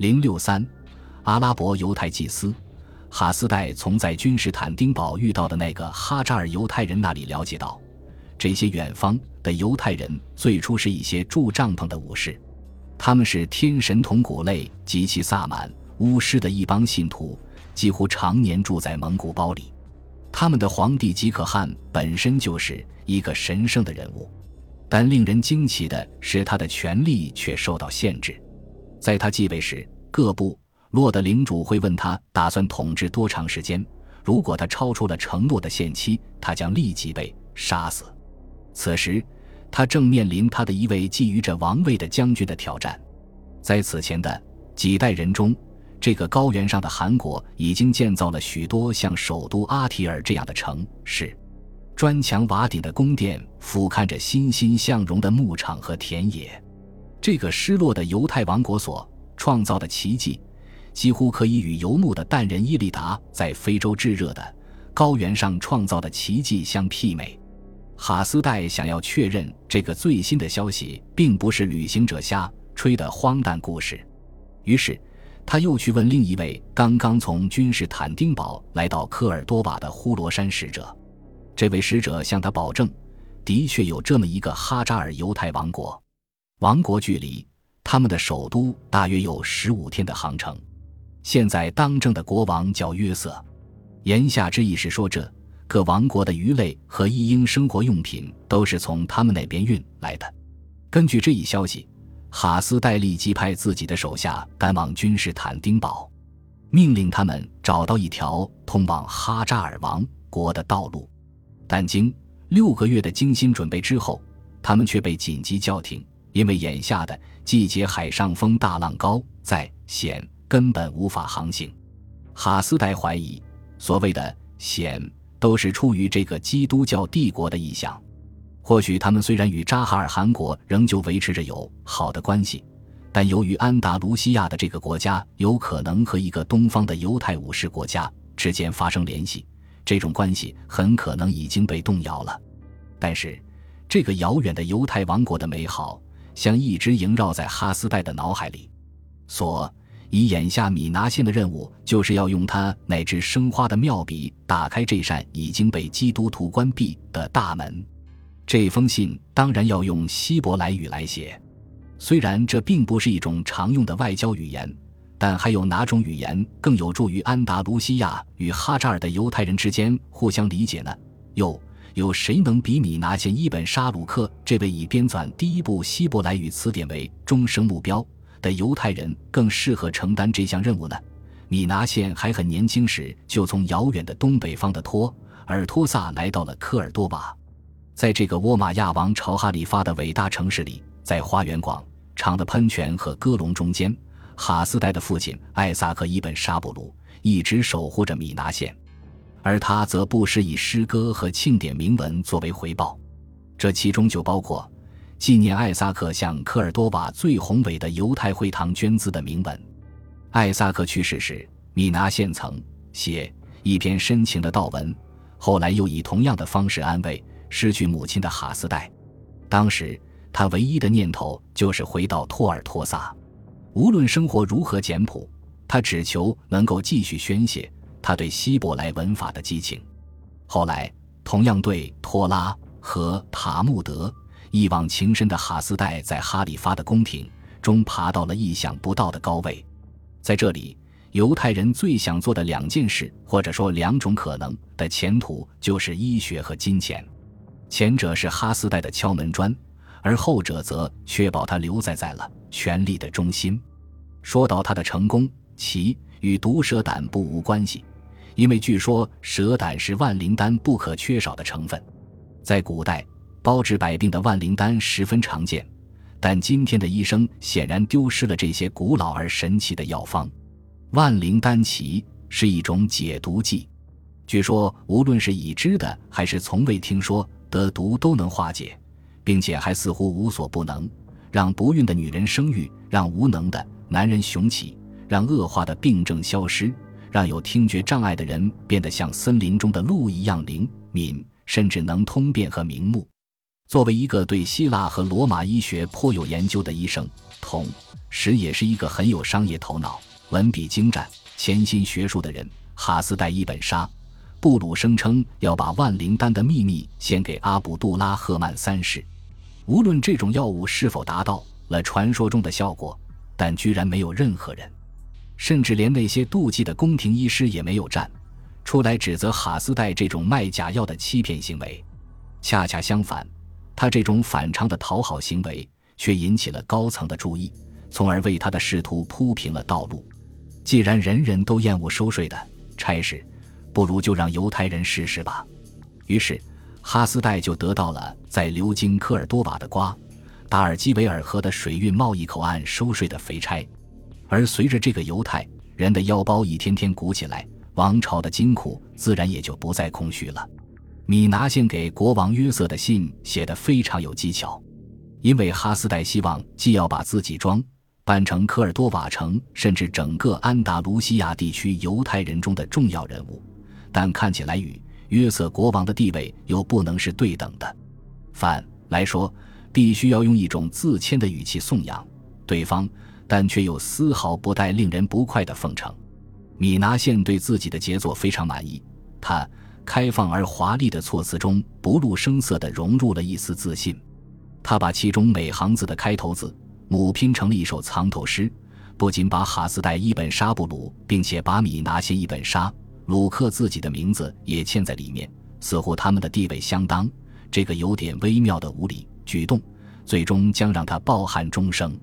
零六三，阿拉伯犹太祭司哈斯代从在君士坦丁堡遇到的那个哈扎尔犹太人那里了解到，这些远方的犹太人最初是一些住帐篷的武士，他们是天神同谷类及其萨满巫师的一帮信徒，几乎常年住在蒙古包里。他们的皇帝吉可汗本身就是一个神圣的人物，但令人惊奇的是，他的权力却受到限制。在他继位时，各部落的领主会问他打算统治多长时间。如果他超出了承诺的限期，他将立即被杀死。此时，他正面临他的一位觊觎着王位的将军的挑战。在此前的几代人中，这个高原上的韩国已经建造了许多像首都阿提尔这样的城市，砖墙瓦顶的宫殿俯瞰着欣欣向荣的牧场和田野。这个失落的犹太王国所创造的奇迹，几乎可以与游牧的蛋人伊利达在非洲炙热的高原上创造的奇迹相媲美。哈斯代想要确认这个最新的消息并不是旅行者瞎吹的荒诞故事，于是他又去问另一位刚刚从君士坦丁堡来到科尔多瓦的呼罗珊使者。这位使者向他保证，的确有这么一个哈扎尔犹太王国。王国距离他们的首都大约有十五天的航程。现在当政的国王叫约瑟，言下之意是说，这各王国的鱼类和一应生活用品都是从他们那边运来的。根据这一消息，哈斯戴立即派自己的手下赶往君士坦丁堡，命令他们找到一条通往哈扎尔王国的道路。但经六个月的精心准备之后，他们却被紧急叫停。因为眼下的季节海上风大浪高，在险根本无法航行。哈斯代怀疑，所谓的险都是出于这个基督教帝国的意向。或许他们虽然与扎哈尔汗国仍旧维持着友好的关系，但由于安达卢西亚的这个国家有可能和一个东方的犹太武士国家之间发生联系，这种关系很可能已经被动摇了。但是，这个遥远的犹太王国的美好。像一直萦绕在哈斯拜的脑海里，所以眼下米拿县的任务就是要用他那只生花的妙笔打开这扇已经被基督徒关闭的大门。这封信当然要用希伯来语来写，虽然这并不是一种常用的外交语言，但还有哪种语言更有助于安达卢西亚与哈扎尔的犹太人之间互相理解呢？又。有谁能比米拿县伊本沙鲁克这位以编纂第一部希伯来语词典为终生目标的犹太人更适合承担这项任务呢？米拿县还很年轻时就从遥远的东北方的托尔托萨来到了科尔多瓦，在这个沃玛亚王朝哈里发的伟大城市里，在花园广场的喷泉和鸽笼中间，哈斯代的父亲艾萨克伊本沙布鲁一直守护着米拿县。而他则不时以诗歌和庆典铭文作为回报，这其中就包括纪念艾萨克向科尔多瓦最宏伟的犹太会堂捐资的铭文。艾萨克去世时，米拿县曾写一篇深情的悼文，后来又以同样的方式安慰失去母亲的哈斯代。当时他唯一的念头就是回到托尔托萨，无论生活如何简朴，他只求能够继续宣泄。他对希伯来文法的激情，后来同样对托拉和塔木德一往情深的哈斯代，在哈里发的宫廷中爬到了意想不到的高位。在这里，犹太人最想做的两件事，或者说两种可能的前途，就是医学和金钱。前者是哈斯代的敲门砖，而后者则确保他留在在了权力的中心。说到他的成功，其与毒蛇胆不无关系。因为据说蛇胆是万灵丹不可缺少的成分，在古代包治百病的万灵丹十分常见，但今天的医生显然丢失了这些古老而神奇的药方。万灵丹奇是一种解毒剂，据说无论是已知的还是从未听说得毒都能化解，并且还似乎无所不能，让不孕的女人生育，让无能的男人雄起，让恶化的病症消失。让有听觉障碍的人变得像森林中的鹿一样灵敏，甚至能通便和明目。作为一个对希腊和罗马医学颇有研究的医生，同时也是一个很有商业头脑、文笔精湛、潜心学术的人，哈斯代伊本沙布鲁声称要把万灵丹的秘密献给阿卜杜拉赫曼三世。无论这种药物是否达到了传说中的效果，但居然没有任何人，甚至连那些妒忌的宫廷医师也没有站出来指责哈斯代这种卖假药的欺骗行为。恰恰相反。他这种反常的讨好行为，却引起了高层的注意，从而为他的仕途铺平了道路。既然人人都厌恶收税的差事，不如就让犹太人试试吧。于是，哈斯代就得到了在流经科尔多瓦的瓜达尔基维尔河的水运贸易口岸收税的肥差。而随着这个犹太人的腰包一天天鼓起来，王朝的金库自然也就不再空虚了。米拿献给国王约瑟的信写得非常有技巧，因为哈斯代希望既要把自己装扮成科尔多瓦城甚至整个安达卢西亚地区犹太人中的重要人物，但看起来与约瑟国王的地位又不能是对等的。反来说，必须要用一种自谦的语气颂扬对方，但却又丝毫不带令人不快的奉承。米拿现对自己的杰作非常满意，他。开放而华丽的措辞中，不露声色地融入了一丝自信。他把其中每行字的开头字母拼成了一首藏头诗，不仅把哈斯代一本沙布鲁，并且把米拿谢一本沙鲁克自己的名字也嵌在里面，似乎他们的地位相当。这个有点微妙的无理举动，最终将让他抱憾终生。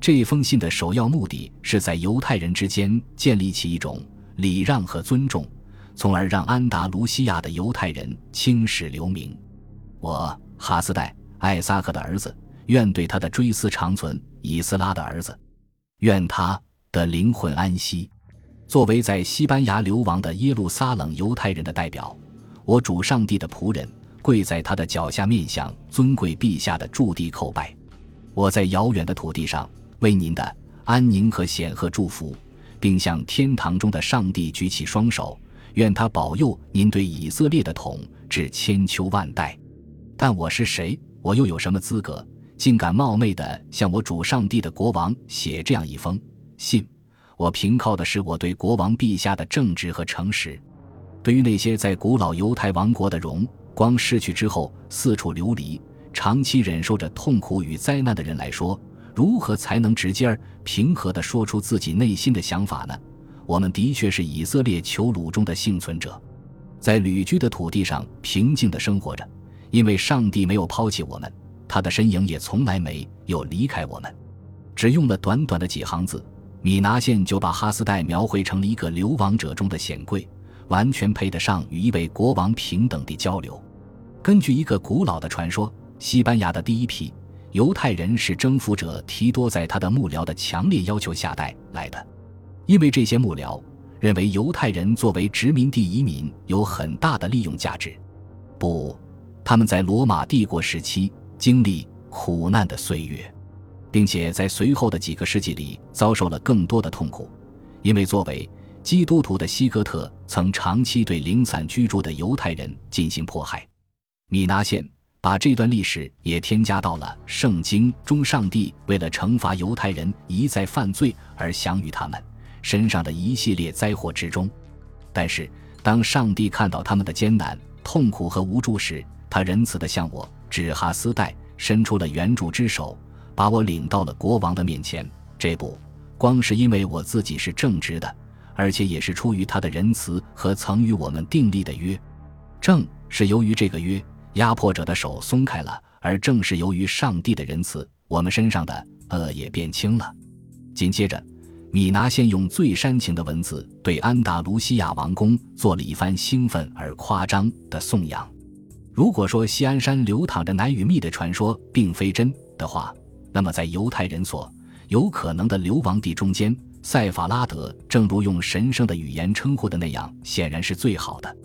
这封信的首要目的是在犹太人之间建立起一种礼让和尊重。从而让安达卢西亚的犹太人青史留名。我哈斯代艾萨克的儿子，愿对他的追思长存；以斯拉的儿子，愿他的灵魂安息。作为在西班牙流亡的耶路撒冷犹太人的代表，我主上帝的仆人，跪在他的脚下，面向尊贵陛下的驻地叩拜。我在遥远的土地上为您的安宁和显赫祝福，并向天堂中的上帝举起双手。愿他保佑您对以色列的统治千秋万代。但我是谁？我又有什么资格，竟敢冒昧地向我主上帝的国王写这样一封信？我凭靠的是我对国王陛下的正直和诚实。对于那些在古老犹太王国的荣光逝去之后四处流离、长期忍受着痛苦与灾难的人来说，如何才能直接而平和地说出自己内心的想法呢？我们的确是以色列囚虏中的幸存者，在旅居的土地上平静地生活着，因为上帝没有抛弃我们，他的身影也从来没有离开我们。只用了短短的几行字，米拿县就把哈斯代描绘成了一个流亡者中的显贵，完全配得上与一位国王平等地交流。根据一个古老的传说，西班牙的第一批犹太人是征服者提多在他的幕僚的强烈要求下带来的。因为这些幕僚认为犹太人作为殖民地移民有很大的利用价值，不，他们在罗马帝国时期经历苦难的岁月，并且在随后的几个世纪里遭受了更多的痛苦，因为作为基督徒的希哥特曾长期对零散居住的犹太人进行迫害。米拿县把这段历史也添加到了圣经中，上帝为了惩罚犹太人一再犯罪而降于他们。身上的一系列灾祸之中，但是当上帝看到他们的艰难、痛苦和无助时，他仁慈地向我指哈斯代伸出了援助之手，把我领到了国王的面前。这不光是因为我自己是正直的，而且也是出于他的仁慈和曾与我们订立的约。正是由于这个约，压迫者的手松开了，而正是由于上帝的仁慈，我们身上的恶也变轻了。紧接着。米拿先用最煽情的文字对安达卢西亚王宫做了一番兴奋而夸张的颂扬。如果说西安山流淌着奶与蜜的传说并非真的话，那么在犹太人所有可能的流亡地中间，塞法拉德，正如用神圣的语言称呼的那样，显然是最好的。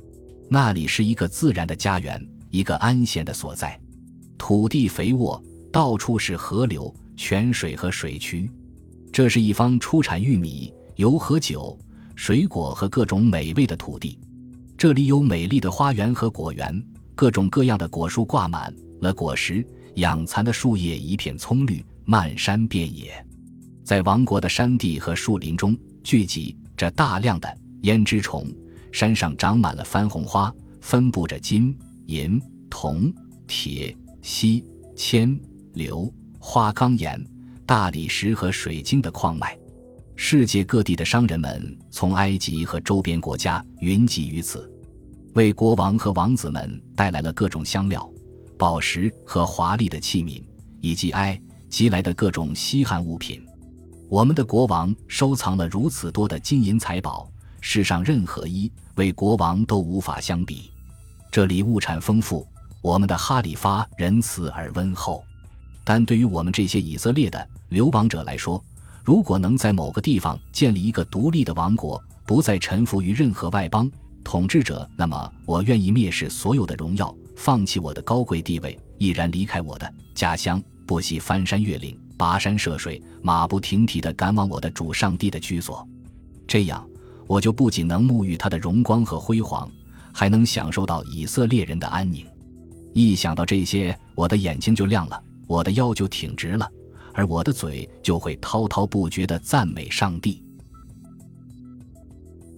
那里是一个自然的家园，一个安闲的所在，土地肥沃，到处是河流、泉水和水渠。这是一方出产玉米、油和酒、水果和各种美味的土地。这里有美丽的花园和果园，各种各样的果树挂满，了果实，养蚕的树叶一片葱绿，漫山遍野。在王国的山地和树林中聚集着大量的胭脂虫，山上长满了番红花，分布着金银铜铁锡铅硫花岗岩、大理石和水晶的矿脉。世界各地的商人们从埃及和周边国家云集于此，为国王和王子们带来了各种香料、宝石和华丽的器皿，以及埃及来的各种稀罕物品。我们的国王收藏了如此多的金银财宝，世上任何一位国王都无法相比。这里物产丰富，我们的哈里发仁慈而温厚，但对于我们这些以色列的流亡者来说，如果能在某个地方建立一个独立的王国，不再臣服于任何外邦统治者，那么我愿意蔑视所有的荣耀，放弃我的高贵地位，毅然离开我的家乡，不惜翻山越岭、跋山涉水，马不停蹄地赶往我的主上帝的居所。这样，我就不仅能沐浴他的荣光和辉煌，还能享受到以色列人的安宁。一想到这些，我的眼睛就亮了，我的腰就挺直了。而我的嘴就会滔滔不绝地赞美上帝。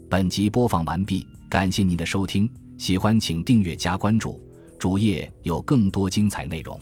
本集播放完毕，感谢您的收听，喜欢请订阅加关注，主页有更多精彩内容。